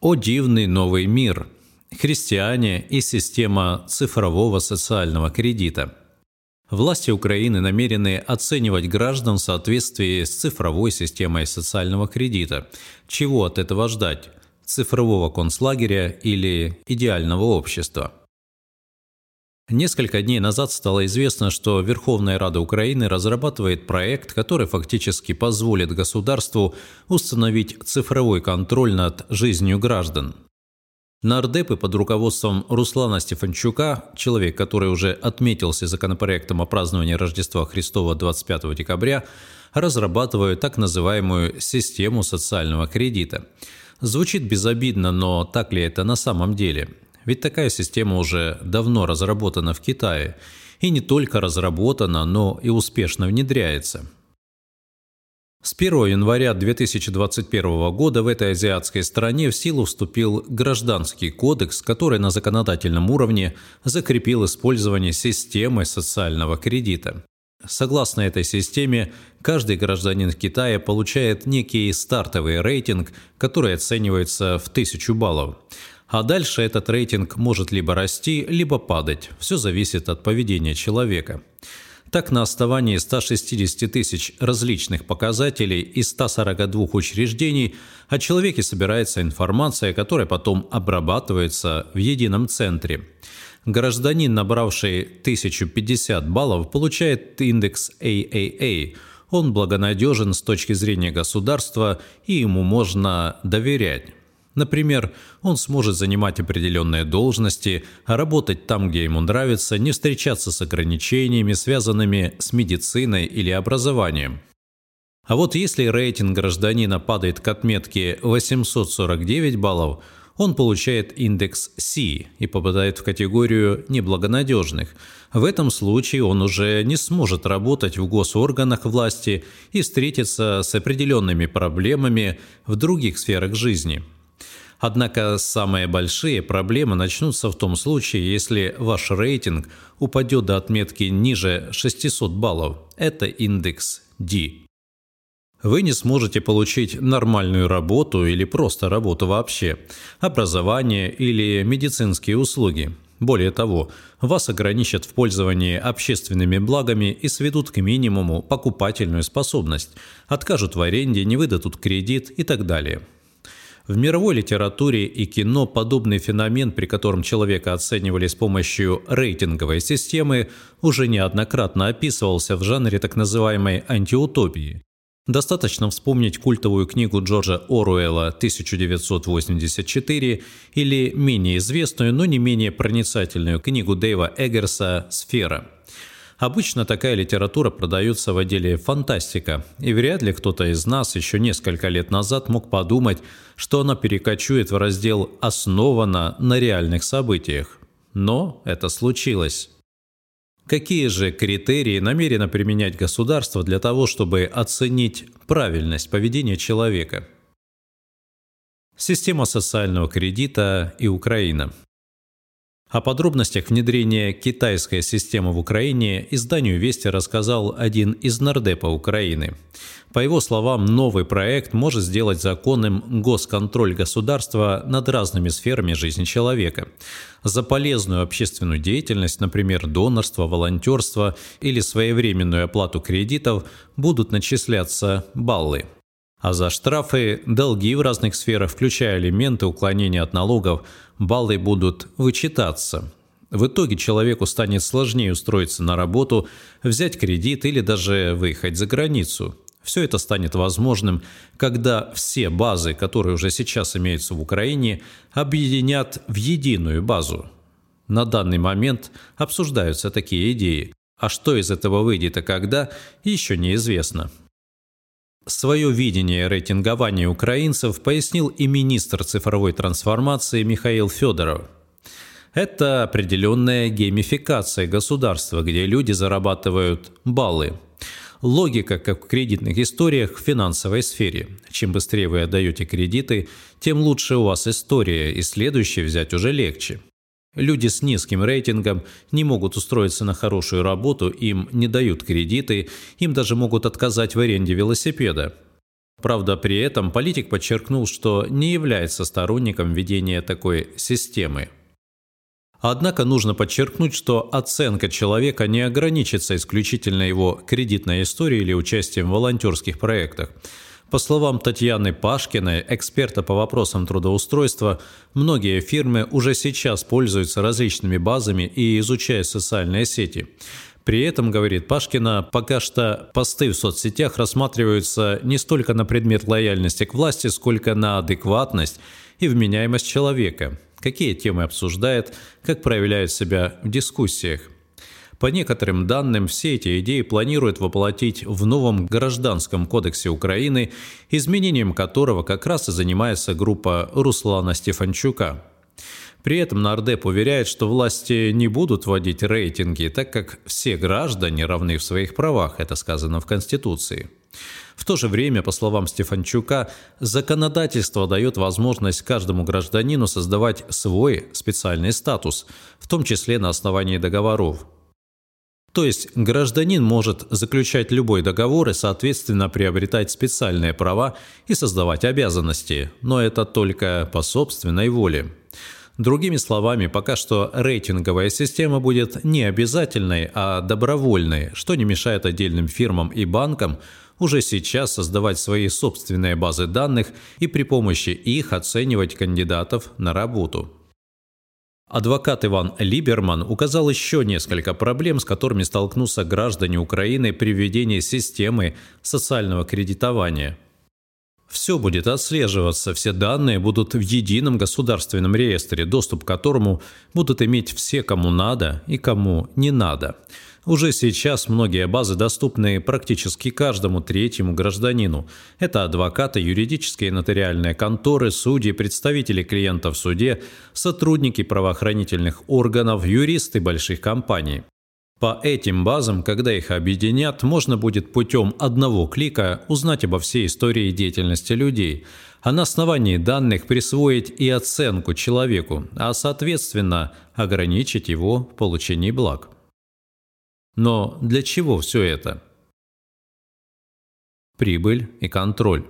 О дивный новый мир! Христиане и система цифрового социального кредита. Власти Украины намерены оценивать граждан в соответствии с цифровой системой социального кредита. Чего от этого ждать? Цифрового концлагеря или идеального общества? Несколько дней назад стало известно, что Верховная Рада Украины разрабатывает проект, который фактически позволит государству установить цифровой контроль над жизнью граждан. Нардепы под руководством Руслана Стефанчука, человек, который уже отметился законопроектом о праздновании Рождества Христова 25 декабря, разрабатывают так называемую систему социального кредита. Звучит безобидно, но так ли это на самом деле? Ведь такая система уже давно разработана в Китае. И не только разработана, но и успешно внедряется. С 1 января 2021 года в этой азиатской стране в силу вступил Гражданский кодекс, который на законодательном уровне закрепил использование системы социального кредита. Согласно этой системе, каждый гражданин Китая получает некий стартовый рейтинг, который оценивается в тысячу баллов. А дальше этот рейтинг может либо расти, либо падать. Все зависит от поведения человека. Так, на основании 160 тысяч различных показателей из 142 учреждений о человеке собирается информация, которая потом обрабатывается в едином центре. Гражданин, набравший 1050 баллов, получает индекс AAA. Он благонадежен с точки зрения государства, и ему можно доверять. Например, он сможет занимать определенные должности, работать там, где ему нравится, не встречаться с ограничениями, связанными с медициной или образованием. А вот если рейтинг гражданина падает к отметке 849 баллов, он получает индекс C и попадает в категорию неблагонадежных. В этом случае он уже не сможет работать в госорганах власти и встретиться с определенными проблемами в других сферах жизни – Однако самые большие проблемы начнутся в том случае, если ваш рейтинг упадет до отметки ниже 600 баллов. Это индекс D. Вы не сможете получить нормальную работу или просто работу вообще, образование или медицинские услуги. Более того, вас ограничат в пользовании общественными благами и сведут к минимуму покупательную способность, откажут в аренде, не выдадут кредит и так далее. В мировой литературе и кино подобный феномен, при котором человека оценивали с помощью рейтинговой системы, уже неоднократно описывался в жанре так называемой антиутопии. Достаточно вспомнить культовую книгу Джорджа Оруэлла «1984» или менее известную, но не менее проницательную книгу Дэйва Эггерса «Сфера». Обычно такая литература продается в отделе «фантастика», и вряд ли кто-то из нас еще несколько лет назад мог подумать, что она перекочует в раздел «Основано на реальных событиях». Но это случилось. Какие же критерии намерено применять государство для того, чтобы оценить правильность поведения человека? Система социального кредита и Украина – о подробностях внедрения китайской системы в Украине изданию «Вести» рассказал один из нардепа Украины. По его словам, новый проект может сделать законным госконтроль государства над разными сферами жизни человека. За полезную общественную деятельность, например, донорство, волонтерство или своевременную оплату кредитов, будут начисляться баллы – а за штрафы, долги в разных сферах, включая элементы уклонения от налогов, баллы будут вычитаться. В итоге человеку станет сложнее устроиться на работу, взять кредит или даже выехать за границу. Все это станет возможным, когда все базы, которые уже сейчас имеются в Украине, объединят в единую базу. На данный момент обсуждаются такие идеи, а что из этого выйдет и когда, еще неизвестно. Свое видение рейтингования украинцев пояснил и министр цифровой трансформации Михаил Федоров. Это определенная геймификация государства, где люди зарабатывают баллы. Логика, как в кредитных историях в финансовой сфере. Чем быстрее вы отдаете кредиты, тем лучше у вас история, и следующий взять уже легче. Люди с низким рейтингом не могут устроиться на хорошую работу, им не дают кредиты, им даже могут отказать в аренде велосипеда. Правда, при этом политик подчеркнул, что не является сторонником введения такой системы. Однако нужно подчеркнуть, что оценка человека не ограничится исключительно его кредитной историей или участием в волонтерских проектах. По словам Татьяны Пашкиной, эксперта по вопросам трудоустройства, многие фирмы уже сейчас пользуются различными базами и изучают социальные сети. При этом, говорит Пашкина, пока что посты в соцсетях рассматриваются не столько на предмет лояльности к власти, сколько на адекватность и вменяемость человека, какие темы обсуждает, как проявляет себя в дискуссиях. По некоторым данным, все эти идеи планируют воплотить в новом Гражданском кодексе Украины, изменением которого как раз и занимается группа Руслана Стефанчука. При этом Нардеп уверяет, что власти не будут вводить рейтинги, так как все граждане равны в своих правах, это сказано в Конституции. В то же время, по словам Стефанчука, законодательство дает возможность каждому гражданину создавать свой специальный статус, в том числе на основании договоров. То есть гражданин может заключать любой договор и, соответственно, приобретать специальные права и создавать обязанности, но это только по собственной воле. Другими словами, пока что рейтинговая система будет не обязательной, а добровольной, что не мешает отдельным фирмам и банкам уже сейчас создавать свои собственные базы данных и при помощи их оценивать кандидатов на работу. Адвокат Иван Либерман указал еще несколько проблем, с которыми столкнутся граждане Украины при введении системы социального кредитования – все будет отслеживаться, все данные будут в едином государственном реестре, доступ к которому будут иметь все, кому надо и кому не надо. Уже сейчас многие базы доступны практически каждому третьему гражданину. Это адвокаты, юридические нотариальные конторы, судьи, представители клиентов в суде, сотрудники правоохранительных органов, юристы больших компаний. По этим базам, когда их объединят, можно будет путем одного клика узнать обо всей истории деятельности людей, а на основании данных присвоить и оценку человеку, а соответственно ограничить его в получении благ. Но для чего все это? Прибыль и контроль.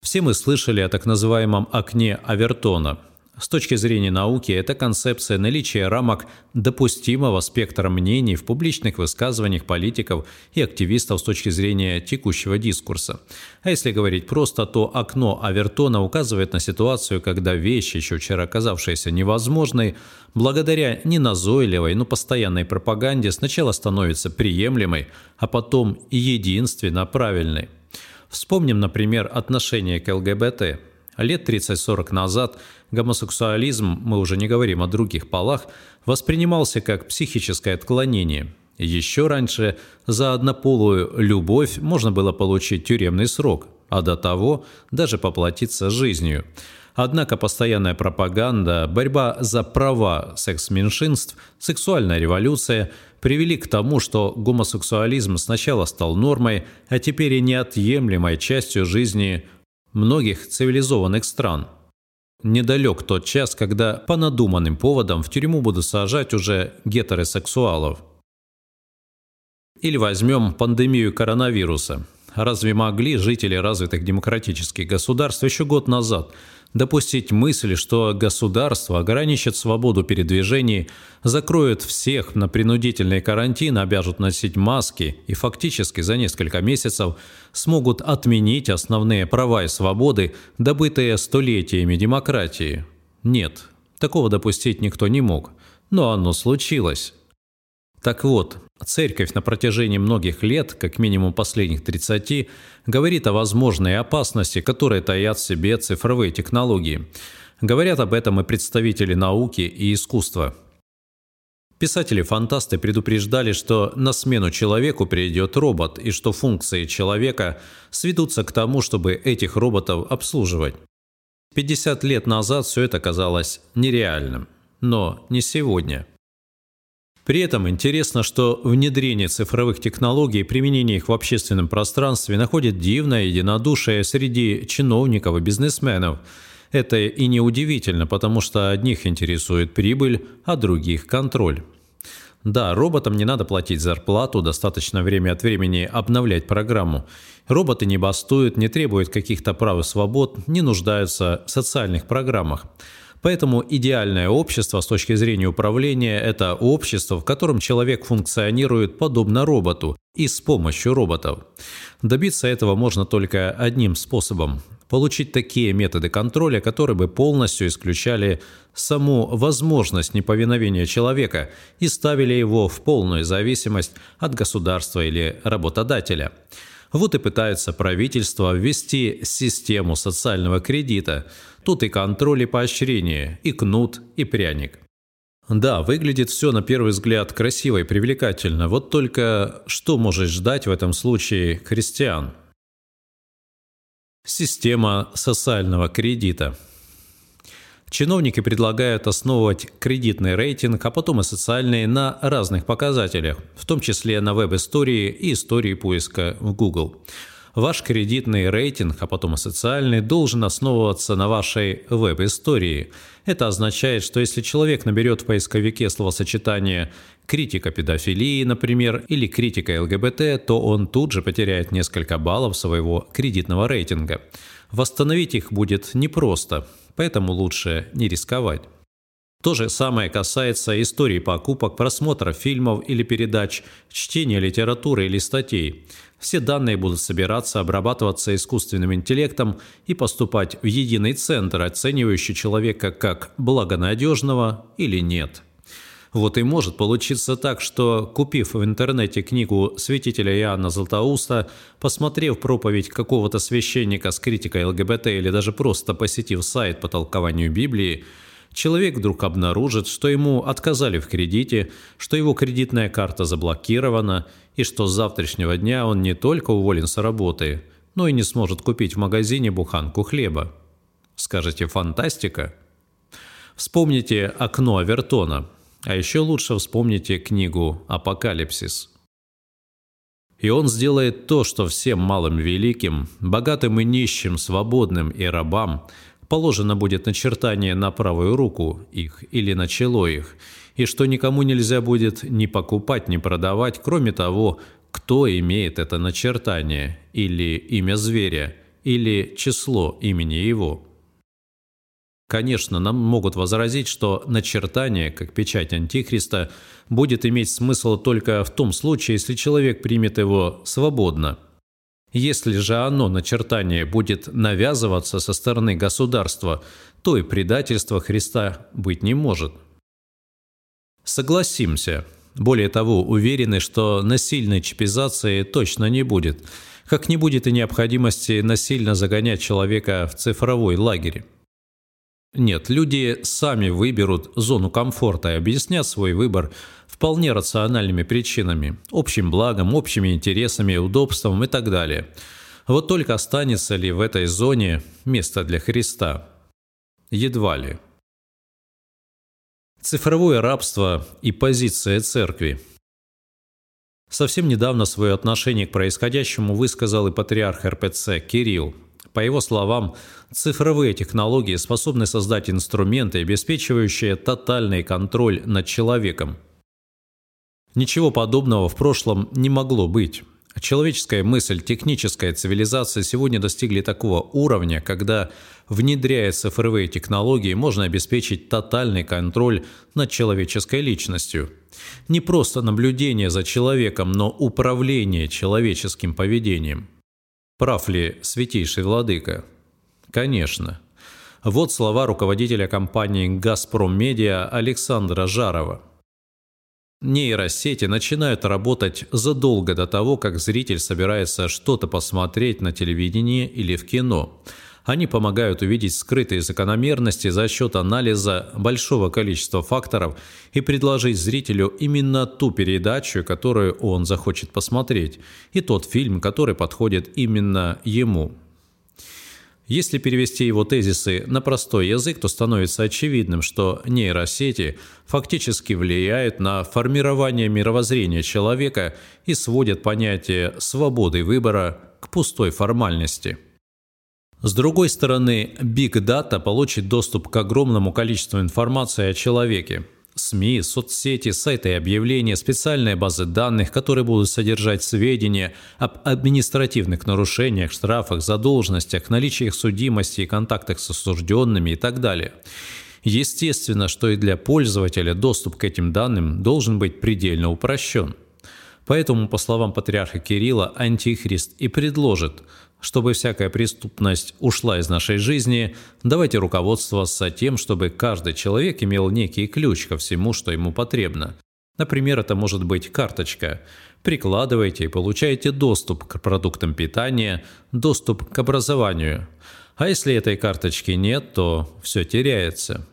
Все мы слышали о так называемом окне Авертона – с точки зрения науки, это концепция наличия рамок допустимого спектра мнений в публичных высказываниях политиков и активистов с точки зрения текущего дискурса. А если говорить просто, то окно Авертона указывает на ситуацию, когда вещь, еще вчера казавшаяся невозможной, благодаря неназойливой, но постоянной пропаганде сначала становится приемлемой, а потом единственно правильной. Вспомним, например, отношение к ЛГБТ – Лет 30-40 назад гомосексуализм, мы уже не говорим о других полах, воспринимался как психическое отклонение. Еще раньше за однополую любовь можно было получить тюремный срок, а до того даже поплатиться жизнью. Однако постоянная пропаганда, борьба за права секс-меньшинств, сексуальная революция привели к тому, что гомосексуализм сначала стал нормой, а теперь и неотъемлемой частью жизни многих цивилизованных стран. Недалек тот час, когда по надуманным поводам в тюрьму будут сажать уже гетеросексуалов. Или возьмем пандемию коронавируса. Разве могли жители развитых демократических государств еще год назад – допустить мысль, что государство ограничит свободу передвижений, закроет всех на принудительный карантин, обяжут носить маски и фактически за несколько месяцев смогут отменить основные права и свободы, добытые столетиями демократии. Нет, такого допустить никто не мог, но оно случилось. Так вот, церковь на протяжении многих лет, как минимум последних 30, говорит о возможной опасности, которая таят в себе цифровые технологии. Говорят об этом и представители науки и искусства. Писатели-фантасты предупреждали, что на смену человеку придет робот, и что функции человека сведутся к тому, чтобы этих роботов обслуживать. 50 лет назад все это казалось нереальным. Но не сегодня. При этом интересно, что внедрение цифровых технологий и применение их в общественном пространстве находит дивное единодушие среди чиновников и бизнесменов. Это и неудивительно, потому что одних интересует прибыль, а других – контроль. Да, роботам не надо платить зарплату, достаточно время от времени обновлять программу. Роботы не бастуют, не требуют каких-то прав и свобод, не нуждаются в социальных программах. Поэтому идеальное общество с точки зрения управления – это общество, в котором человек функционирует подобно роботу и с помощью роботов. Добиться этого можно только одним способом – получить такие методы контроля, которые бы полностью исключали саму возможность неповиновения человека и ставили его в полную зависимость от государства или работодателя. Вот и пытается правительство ввести систему социального кредита. Тут и контроль, и поощрение, и кнут, и пряник. Да, выглядит все на первый взгляд красиво и привлекательно. Вот только что может ждать в этом случае христиан? Система социального кредита. Чиновники предлагают основывать кредитный рейтинг, а потом и социальные на разных показателях, в том числе на веб-истории и истории поиска в Google. Ваш кредитный рейтинг, а потом и социальный, должен основываться на вашей веб-истории. Это означает, что если человек наберет в поисковике словосочетание «критика педофилии», например, или «критика ЛГБТ», то он тут же потеряет несколько баллов своего кредитного рейтинга. Восстановить их будет непросто, поэтому лучше не рисковать. То же самое касается истории покупок, просмотра фильмов или передач, чтения литературы или статей. Все данные будут собираться, обрабатываться искусственным интеллектом и поступать в единый центр, оценивающий человека как благонадежного или нет. Вот и может получиться так, что, купив в интернете книгу святителя Иоанна Златоуста, посмотрев проповедь какого-то священника с критикой ЛГБТ или даже просто посетив сайт по толкованию Библии, человек вдруг обнаружит, что ему отказали в кредите, что его кредитная карта заблокирована и что с завтрашнего дня он не только уволен с работы, но и не сможет купить в магазине буханку хлеба. Скажете, фантастика? Вспомните «Окно Авертона», а еще лучше вспомните книгу «Апокалипсис». И он сделает то, что всем малым великим, богатым и нищим, свободным и рабам – положено будет начертание на правую руку их или на чело их, и что никому нельзя будет ни покупать, ни продавать, кроме того, кто имеет это начертание, или имя зверя, или число имени его. Конечно, нам могут возразить, что начертание, как печать Антихриста, будет иметь смысл только в том случае, если человек примет его свободно – если же оно, начертание, будет навязываться со стороны государства, то и предательства Христа быть не может. Согласимся. Более того, уверены, что насильной чипизации точно не будет, как не будет и необходимости насильно загонять человека в цифровой лагерь. Нет, люди сами выберут зону комфорта и объяснят свой выбор вполне рациональными причинами, общим благом, общими интересами, удобством и так далее. Вот только останется ли в этой зоне место для Христа? Едва ли. Цифровое рабство и позиция церкви. Совсем недавно свое отношение к происходящему высказал и патриарх РПЦ Кирилл. По его словам, цифровые технологии способны создать инструменты, обеспечивающие тотальный контроль над человеком. Ничего подобного в прошлом не могло быть. Человеческая мысль, техническая цивилизация сегодня достигли такого уровня, когда, внедряя цифровые технологии, можно обеспечить тотальный контроль над человеческой личностью. Не просто наблюдение за человеком, но управление человеческим поведением – Прав ли святейший владыка? Конечно. Вот слова руководителя компании «Газпром Медиа» Александра Жарова. Нейросети начинают работать задолго до того, как зритель собирается что-то посмотреть на телевидении или в кино – они помогают увидеть скрытые закономерности за счет анализа большого количества факторов и предложить зрителю именно ту передачу, которую он захочет посмотреть, и тот фильм, который подходит именно ему. Если перевести его тезисы на простой язык, то становится очевидным, что нейросети фактически влияют на формирование мировоззрения человека и сводят понятие свободы выбора к пустой формальности. С другой стороны, Big Data получит доступ к огромному количеству информации о человеке. СМИ, соцсети, сайты и объявления, специальные базы данных, которые будут содержать сведения об административных нарушениях, штрафах, задолженностях, их судимости и контактах с осужденными и так далее. Естественно, что и для пользователя доступ к этим данным должен быть предельно упрощен. Поэтому, по словам патриарха Кирилла, Антихрист и предложит чтобы всякая преступность ушла из нашей жизни, давайте руководствоваться тем, чтобы каждый человек имел некий ключ ко всему, что ему потребно. Например, это может быть карточка. Прикладывайте и получаете доступ к продуктам питания, доступ к образованию. А если этой карточки нет, то все теряется.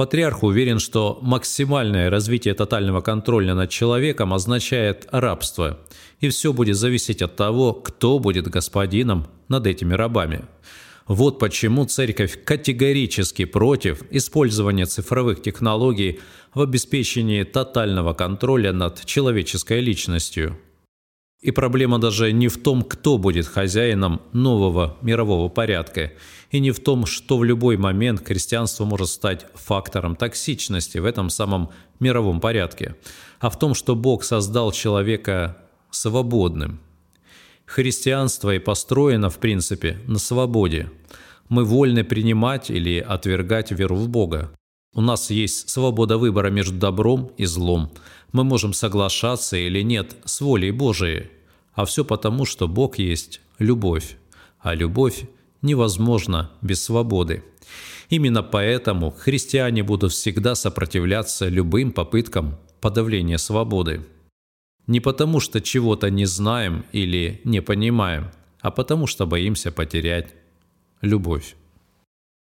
Патриарх уверен, что максимальное развитие тотального контроля над человеком означает рабство, и все будет зависеть от того, кто будет господином над этими рабами. Вот почему церковь категорически против использования цифровых технологий в обеспечении тотального контроля над человеческой личностью. И проблема даже не в том, кто будет хозяином нового мирового порядка, и не в том, что в любой момент христианство может стать фактором токсичности в этом самом мировом порядке, а в том, что Бог создал человека свободным. Христианство и построено, в принципе, на свободе. Мы вольны принимать или отвергать веру в Бога. У нас есть свобода выбора между добром и злом. Мы можем соглашаться или нет с волей Божией. А все потому, что Бог есть любовь. А любовь невозможна без свободы. Именно поэтому христиане будут всегда сопротивляться любым попыткам подавления свободы. Не потому, что чего-то не знаем или не понимаем, а потому, что боимся потерять любовь.